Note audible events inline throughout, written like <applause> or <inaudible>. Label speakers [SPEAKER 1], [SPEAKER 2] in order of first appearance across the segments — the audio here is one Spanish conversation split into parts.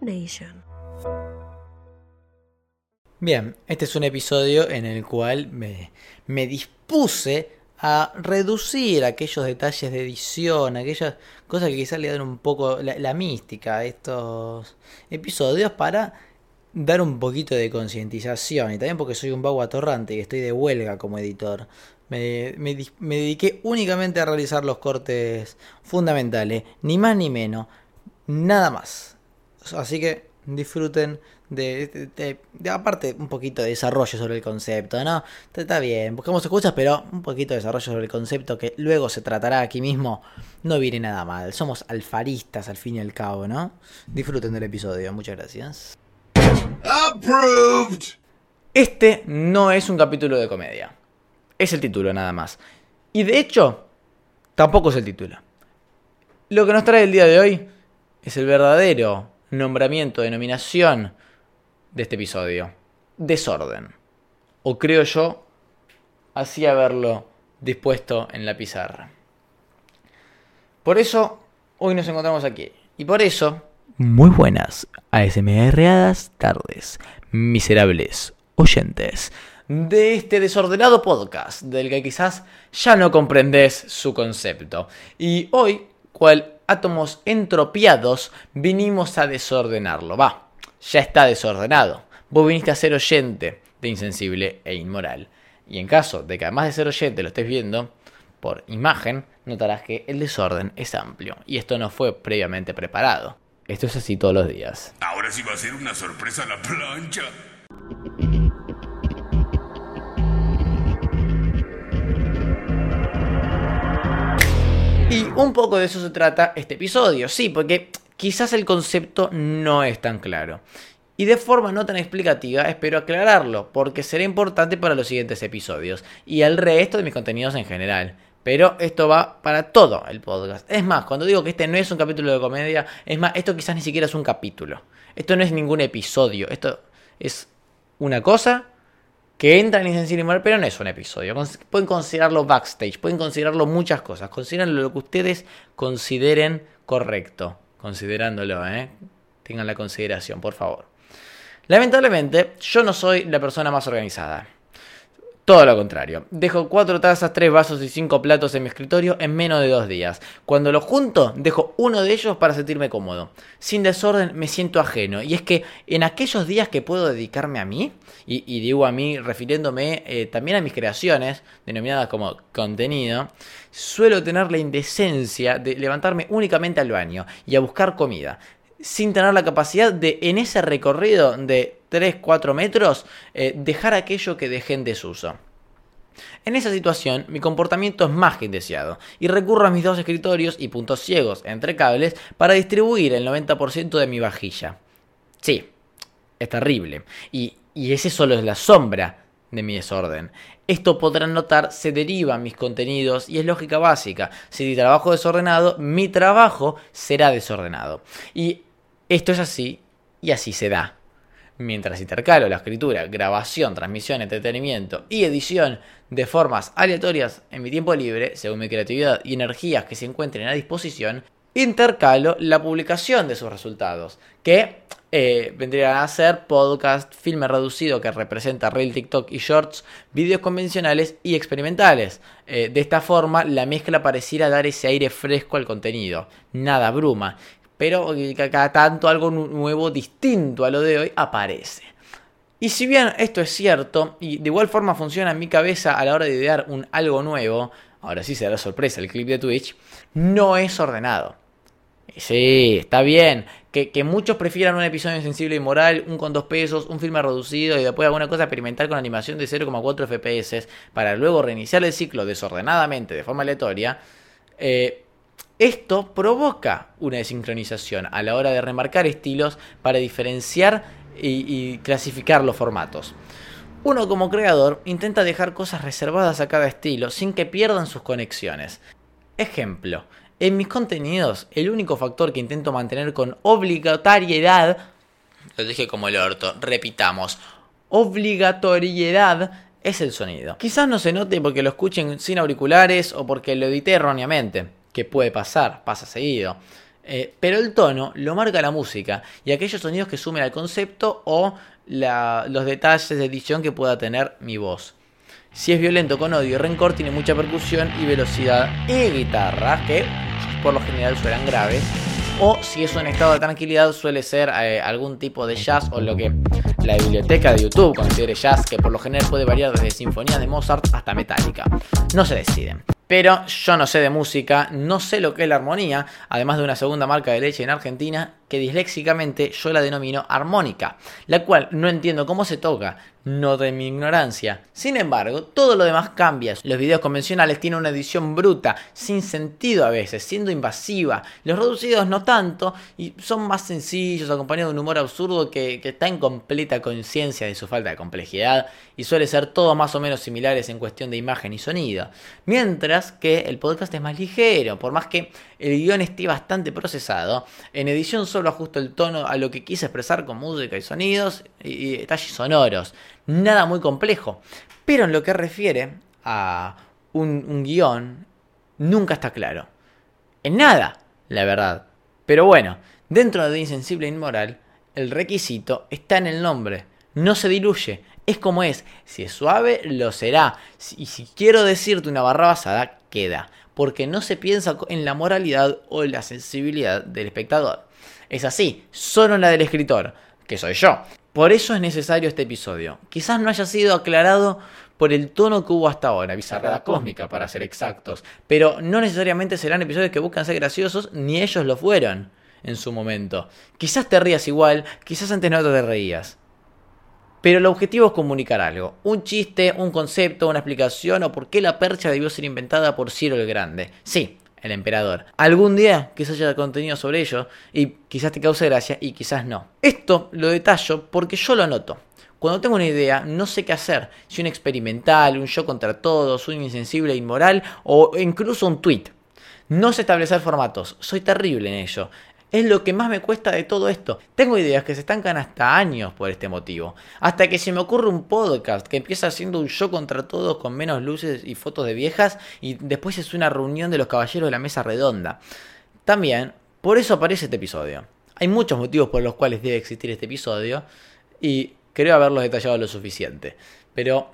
[SPEAKER 1] Nation.
[SPEAKER 2] Bien, este es un episodio en el cual me, dispuse a reducir aquellos detalles de edición, aquellas cosas que quizás le dan un poco la, mística a estos episodios para dar un poquito de concientización y también porque soy un vago atorrante y estoy de huelga como editor. Me, me dediqué únicamente a realizar los cortes fundamentales, ni más ni menos, nada más. Así que disfruten de, de- de- de- aparte un poquito de desarrollo sobre el concepto, ¿no? Está, está bien, buscamos escuchas, pero un poquito de desarrollo sobre el concepto que luego se tratará aquí mismo, no viene nada mal. Somos alfaristas al fin y al cabo, ¿no? Disfruten del episodio, muchas gracias.
[SPEAKER 3] Approved!
[SPEAKER 2] Este no es un capítulo de comedia. Es el título nada más. Y de hecho, tampoco es el título. Lo que nos trae el día de hoy es el verdadero nombramiento, denominación de este episodio. Desorden. O creo yo, así haberlo dispuesto en la pizarra. Por eso, hoy nos encontramos aquí. Y por eso, muy buenas ASMRadas tardes, miserables oyentes de este desordenado podcast del que quizás ya no comprendes su concepto. Y hoy, cual átomos entropiados, vinimos a desordenarlo. Va, ya está desordenado. Vos viniste a ser oyente de insensible e inmoral. Y en caso de que además de ser oyente lo estés viendo por imagen, notarás que el desorden es amplio. Y esto no fue previamente preparado. Esto es así todos los días.
[SPEAKER 3] Ahora sí va a ser una sorpresa la plancha. <laughs>
[SPEAKER 2] un poco de eso se trata este episodio, sí, porque quizás el concepto no es tan claro. Y de forma no tan explicativa espero aclararlo, porque será importante para los siguientes episodios y el resto de mis contenidos en general. Pero esto va para todo el podcast. Es más, cuando digo que este no es un capítulo de comedia, es más, esto quizás ni siquiera es un capítulo. Esto no es ningún episodio. Esto es una cosa que entra en Moral, pero no es un episodio. Pueden considerarlo backstage, pueden considerarlo muchas cosas. Considérenlo lo que ustedes consideren correcto. Considerándolo, ¿eh? Tengan la consideración, por favor. Lamentablemente, yo no soy la persona más organizada. Todo lo contrario. Dejo cuatro tazas, tres vasos y cinco platos en mi escritorio en menos de dos días. Cuando los junto, dejo uno de ellos para sentirme cómodo. Sin desorden me siento ajeno. Y es que en aquellos días que puedo dedicarme a mí, y, y digo a mí refiriéndome eh, también a mis creaciones, denominadas como contenido, suelo tener la indecencia de levantarme únicamente al baño y a buscar comida sin tener la capacidad de, en ese recorrido de 3-4 metros, eh, dejar aquello que dejé en desuso. En esa situación, mi comportamiento es más que indeseado, y recurro a mis dos escritorios y puntos ciegos entre cables para distribuir el 90% de mi vajilla. Sí, es terrible, y, y ese solo es la sombra de mi desorden. Esto podrán notar se derivan mis contenidos y es lógica básica. Si trabajo desordenado, mi trabajo será desordenado. Y esto es así y así se da. Mientras intercalo la escritura, grabación, transmisión, entretenimiento y edición de formas aleatorias en mi tiempo libre, según mi creatividad y energías que se encuentren a disposición, intercalo la publicación de sus resultados, que eh, vendrían a ser podcast, filme reducido que representa Reel, TikTok y Shorts, vídeos convencionales y experimentales. Eh, de esta forma, la mezcla pareciera dar ese aire fresco al contenido, nada bruma, pero ca- cada tanto algo nu- nuevo, distinto a lo de hoy, aparece. Y si bien esto es cierto, y de igual forma funciona en mi cabeza a la hora de idear un algo nuevo, ahora sí será sorpresa el clip de Twitch, no es ordenado. Sí, está bien. Que, que muchos prefieran un episodio sensible y moral, un con dos pesos, un filme reducido y después alguna cosa experimental con animación de 0,4 FPS para luego reiniciar el ciclo desordenadamente de forma aleatoria. eh, esto provoca una desincronización a la hora de remarcar estilos para diferenciar y, clasificar los formatos. Uno como creador intenta dejar cosas reservadas a cada estilo sin que pierdan sus conexiones. Ejemplo, en mis contenidos el único factor que intento mantener con obligatoriedad, lo dije como el orto, repitamos, obligatoriedad es el sonido. Quizás no se note porque lo escuchen sin auriculares o porque lo edité erróneamente, que puede pasar, pasa seguido. Eh, pero el tono lo marca la música y aquellos sonidos que sumen al concepto o los detalles de edición que pueda tener mi voz. Si es violento con odio y rencor, tiene mucha percusión y velocidad y guitarra, que por lo general suenan graves. O si es un estado de tranquilidad, suele ser eh, algún tipo de jazz o lo que la biblioteca de YouTube considere jazz, que por lo general puede variar desde sinfonía de Mozart hasta metálica. No se deciden. Pero yo no sé de música, no sé lo que es la armonía, además de una segunda marca de leche en Argentina, que disléxicamente yo la denomino armónica, la cual no entiendo cómo se toca, no de mi ignorancia. Sin embargo, todo lo demás cambia. Los videos convencionales tienen una edición bruta, sin sentido a veces, siendo invasiva. Los reducidos no tanto, y son más sencillos, acompañados de un humor absurdo que, está en completa conciencia de su falta de complejidad, y suele ser todo más o menos similares en cuestión de imagen y sonido. Mientras que el podcast es más ligero, por más que el guion esté bastante procesado, en edición solo ajusto el tono a lo que quise expresar con música y sonidos y, detalles sonoros. Nada muy complejo. Pero en lo que refiere a un, un guion, nunca está claro. En nada, la verdad. Pero bueno, dentro de Insensible e Inmoral, el requisito está en el nombre. No se diluye, es como es. Si es suave, lo será. Y si quiero decirte una barra basada, queda. Porque no se piensa en la moralidad o la sensibilidad del espectador. Es así, solo la del escritor, que soy yo. Por eso es necesario este episodio. Quizás no haya sido aclarado por el tono que hubo hasta ahora, bizarrada cósmica para ser exactos, pero no necesariamente serán episodios que buscan ser graciosos, ni ellos lo fueron en su momento. Quizás te rías igual, quizás antes no te reías. Pero el objetivo es comunicar algo, un chiste, un concepto, una explicación o por qué la percha debió ser inventada por Ciro el Grande. Sí, el emperador. Algún día quizás haya contenido sobre ello y quizás te cause gracia y quizás no. Esto lo detallo porque yo lo noto. Cuando tengo una idea, no sé qué hacer. Si un experimental, un yo contra todos, un insensible e inmoral o incluso un tweet. No sé establecer formatos, soy terrible en ello. Es lo que más me cuesta de todo esto. Tengo ideas que se estancan hasta años por este motivo. Hasta que se me ocurre un podcast que empieza siendo un show contra todos con menos luces y fotos de viejas y después es una reunión de los caballeros de la mesa redonda. También, por eso aparece este episodio. Hay muchos motivos por los cuales debe existir este episodio y creo haberlos detallado lo suficiente. Pero,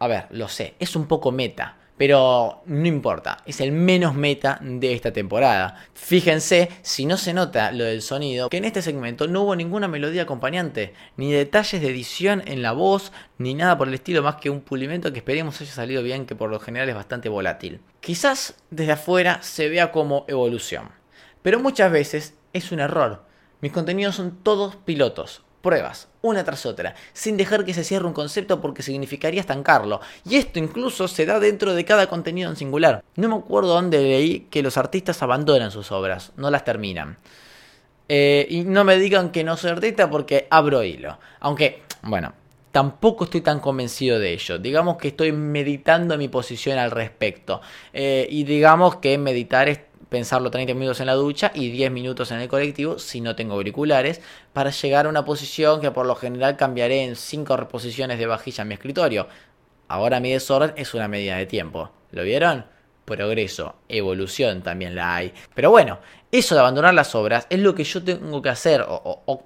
[SPEAKER 2] a ver, lo sé, es un poco meta. Pero no importa, es el menos meta de esta temporada. Fíjense, si no se nota lo del sonido, que en este segmento no hubo ninguna melodía acompañante, ni detalles de edición en la voz, ni nada por el estilo más que un pulimento que esperemos haya salido bien, que por lo general es bastante volátil. Quizás desde afuera se vea como evolución, pero muchas veces es un error. Mis contenidos son todos pilotos, pruebas, una tras otra, sin dejar que se cierre un concepto porque significaría estancarlo. Y esto incluso se da dentro de cada contenido en singular. No me acuerdo dónde leí que los artistas abandonan sus obras, no las terminan. Eh, y no me digan que no soy artista porque abro hilo. Aunque, bueno, tampoco estoy tan convencido de ello. Digamos que estoy meditando mi posición al respecto. Eh, y digamos que meditar es pensarlo 30 minutos en la ducha y 10 minutos en el colectivo si no tengo auriculares para llegar a una posición que por lo general cambiaré en 5 reposiciones de vajilla en mi escritorio. Ahora mi desorden es una medida de tiempo. ¿Lo vieron? Progreso, evolución también la hay. Pero bueno, eso de abandonar las obras es lo que yo tengo que hacer. O,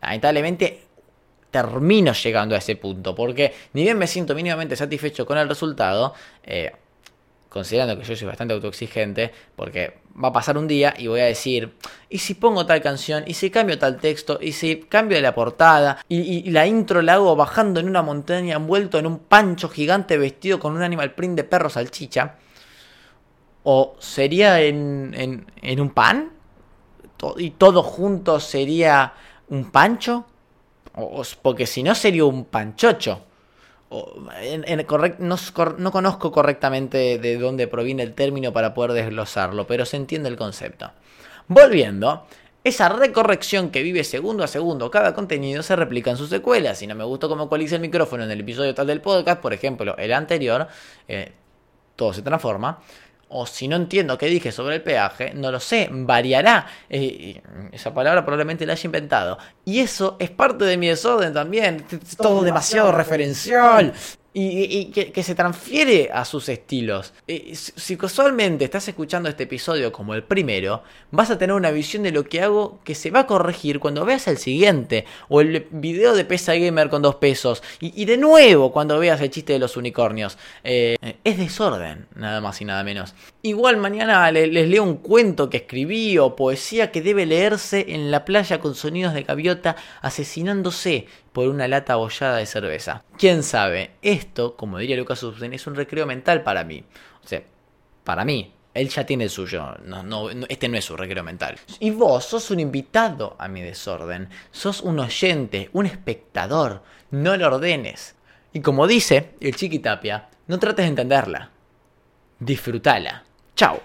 [SPEAKER 2] lamentablemente termino llegando a ese punto. Porque ni bien me siento mínimamente satisfecho con el resultado, eh, considerando que yo soy bastante autoexigente, porque va a pasar un día y voy a decir, ¿y si pongo tal canción? ¿Y si cambio tal texto? ¿Y si cambio la portada? ¿Y, la intro la hago bajando en una montaña envuelto en un pancho gigante vestido con un animal print de perro salchicha? ¿O sería en, en un pan? ¿Y todo junto sería un pancho? O, porque si no sería un panchocho no, conozco correctamente de dónde proviene el término para poder desglosarlo, pero se entiende el concepto. Volviendo, esa recorrección que vive segundo a segundo cada contenido se replica en sus secuelas. Si no me gustó cómo ecualiza el micrófono en el episodio tal del podcast, por ejemplo, el anterior, eh, todo se transforma o si no entiendo qué dije sobre el peaje, no lo sé, variará. Eh, esa palabra probablemente la haya inventado. Y eso es parte de mi desorden también. Todo demasiado referencial. Y, que, se transfiere a sus estilos. Eh, si casualmente estás escuchando este episodio como el primero, vas a tener una visión de lo que hago que se va a corregir cuando veas el siguiente, o el video de Pesa Gamer con dos pesos, y, de nuevo cuando veas el chiste de los unicornios. Eh, es desorden, nada más y nada menos. Igual mañana les, leo un cuento que escribí o poesía que debe leerse en la playa con sonidos de gaviota asesinándose por una lata abollada de cerveza. ¿Quién sabe? Esto, como diría Lucas Substen, es un recreo mental para mí. O sea, para mí. Él ya tiene el suyo. No, este no es su recreo mental. Y vos sos un invitado a mi desorden. Sos un oyente, un espectador. No lo ordenes. Y como dice el Chiquitapia, no trates de entenderla. Disfrútala. Chao.